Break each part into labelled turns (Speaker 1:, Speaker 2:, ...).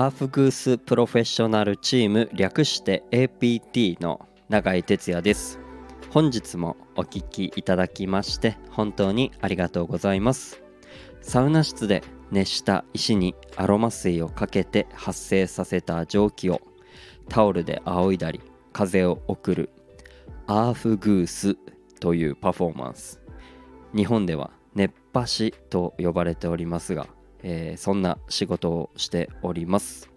Speaker 1: アーフグースプロフェッショナルチーム略して APT の永井哲也です。本日もお聞きいただきまして本当にありがとうございます。サウナ室で熱した石にアロマ水をかけて発生させた蒸気をタオルで仰いだり風を送るアーフグースというパフォーマンス。日本では熱波師と呼ばれておりますが、えーそんな仕事をしております。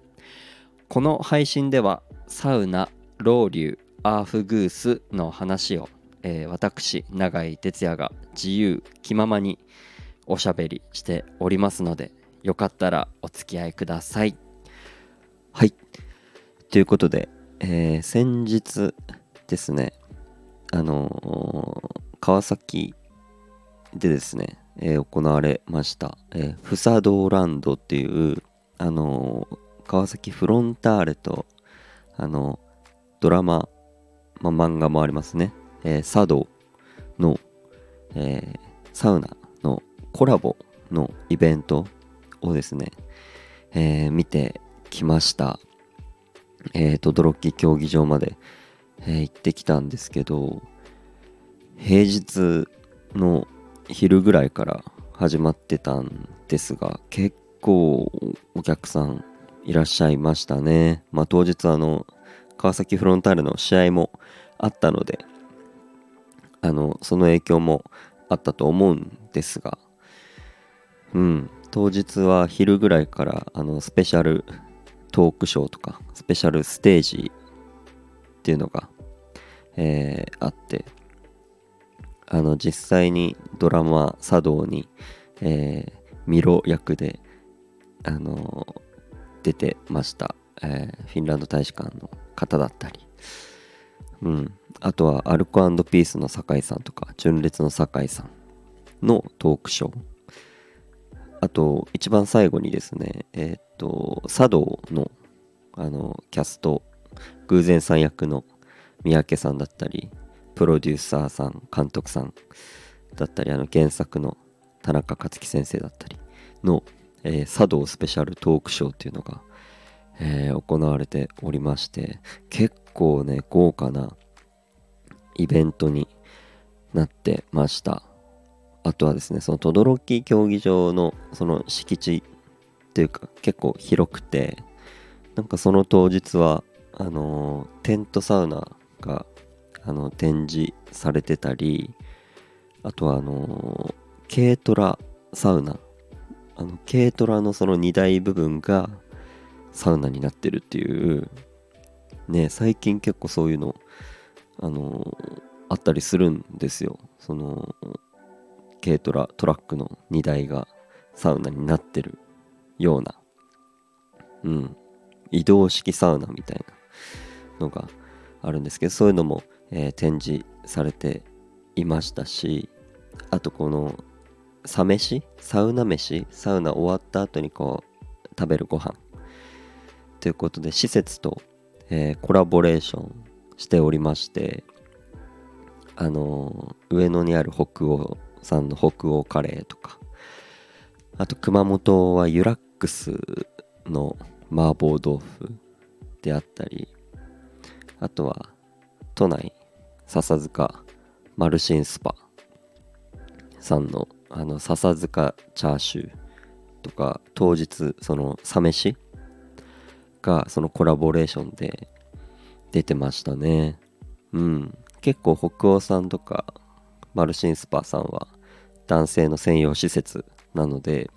Speaker 1: この配信ではサウナロウリュアーフグースの話を、えー私永井哲也が自由気ままにおしゃべりしておりますのでよかったらお付き合いください。はい。ということで、えー先日ですねあのー川崎でですね、えー行われました、えーフサドーランドっていう、あのー川崎フロンターレと、あのドラマ、まあ、漫画もありますね、えー、茶道の、えーサウナのコラボのイベントをですね、えー見てきました。えー、と、ドロッキ競技場まで、えー行ってきたんですけど、平日の昼ぐらいから始まってたんですが結構お客さんいらっしゃいましたね。まあ当日あの川崎フロンターレの試合もあったのであのその影響もあったと思うんですがうん当日は昼ぐらいからあのスペシャルトークショーとかスペシャルステージっていうのが、えーあってあの実際にドラマ「茶道に」えーミロ役で、あの出てました、えーフィンランド大使館の方だったり、うん、あとはアルコピースの酒井さんとか純烈の酒井さんのトークショー。あと一番最後にですねえーと茶道のあのキャスト偶然さん役の三宅さんだったりプロデューサーさん監督さんだったりあの原作の田中克樹先生だったりの、えー茶道スペシャルトークショーっていうのが、えー行われておりまして結構ね豪華なイベントになってました。あとはですねその轟競技場のその敷地っていうか結構広くてなんかその当日はあのーテントサウナがあの展示されてたりあとはあの軽トラサウナ。あの軽トラのその荷台部分がサウナになってるっていうね最近結構そういうのあのあったりするんですよ。その軽トラトラックの荷台がサウナになってるような。うん。移動式サウナみたいなのがあるんですけどそういうのも、えー展示されていましたしあとこのサ飯？サウナ飯？サウナ終わった後にこう食べるご飯。ということで施設と、えーコラボレーションしておりましてあのー上野にある北欧さんの北欧カレーとかあと熊本はユラックスの麻婆豆腐であったりあとは都内笹塚マルシンスパさんのあの笹塚チャーシューとか当日そのサ飯がそのコラボレーションで出てましたね。うん。結構北欧さんとかマルシンスパさんは男性の専用施設なので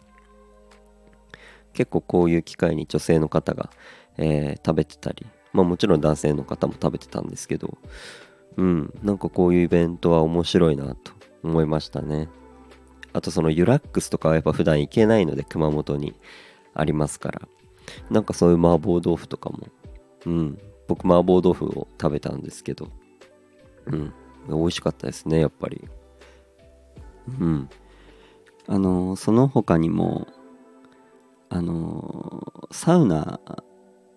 Speaker 1: 結構こういう機会に女性の方が、えー食べてたりまあもちろん男性の方も食べてたんですけどうんなんかこういうイベントは面白いなと思いましたね。あとそのユラックスとかはやっぱ普段行けないので熊本にありますから。なんかそういう麻婆豆腐とかもうん僕麻婆豆腐を食べたんですけどうん美味しかったですねやっぱり。うん。あのその他にもあのサウナ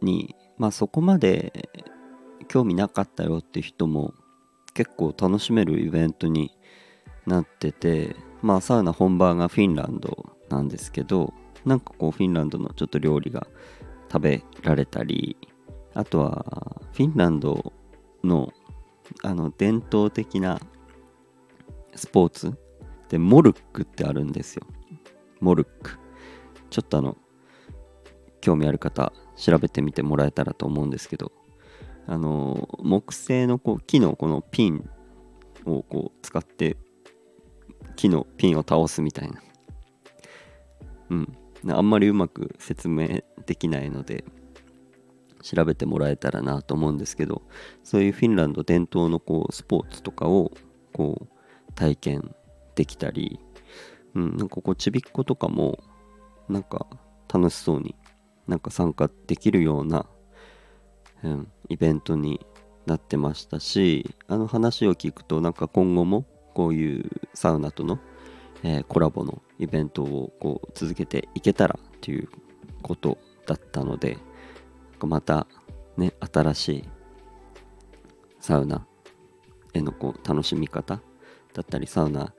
Speaker 1: にまあそこまで興味なかったよって人も結構楽しめるイベントになっててまあサウナ本場がフィンランドなんですけどなんかこうフィンランドのちょっと料理が食べられたりあとはフィンランドのあの伝統的なスポーツでモルックってあるんですよモルックちょっとあの興味ある方調べてみてもらえたらと思うんですけどあの木製のこう木のこのピンをこう使って木のピンを倒すみたいな。うん。あんまりうまく説明できないので調べてもらえたらなと思うんですけどそういうフィンランド伝統のこうスポーツとかをこう体験できたり、うん、なんかこうちびっ子とかもなんか楽しそうになんか参加できるような、うん、イベントになってましたしあの話を聞くとなんか今後もこういうサウナとの、えー、コラボのイベントをこう続けていけたらということだったのでまたね新しいサウナへのこう楽しみ方だったりサウナ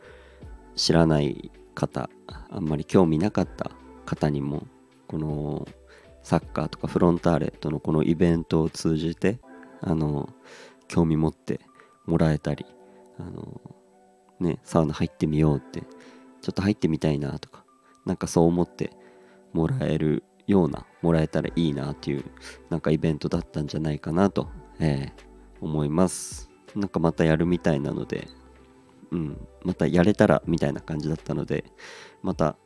Speaker 1: 知らない方あんまり興味なかった方にもこのサッカーとかフロンターレとのこのイベントを通じてあの興味持ってもらえたりあのねサウナ入ってみようってちょっと入ってみたいなとかなんかそう思ってもらえるようなもらえたらいいなっていうなんかイベントだったんじゃないかなと、えー、思います。なんかまたやるみたいなのでうんまたやれたらみたいな感じだったのでまた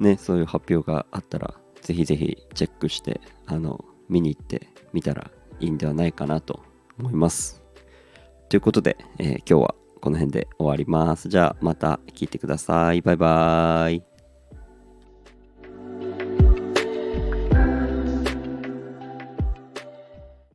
Speaker 1: ねそういう発表があったらぜひぜひチェックしてあの見に行ってみたらいいんではないかなと思います。ということで、えー、今日はこの辺で終わります。じゃあまた聞いてください。バイバーイ。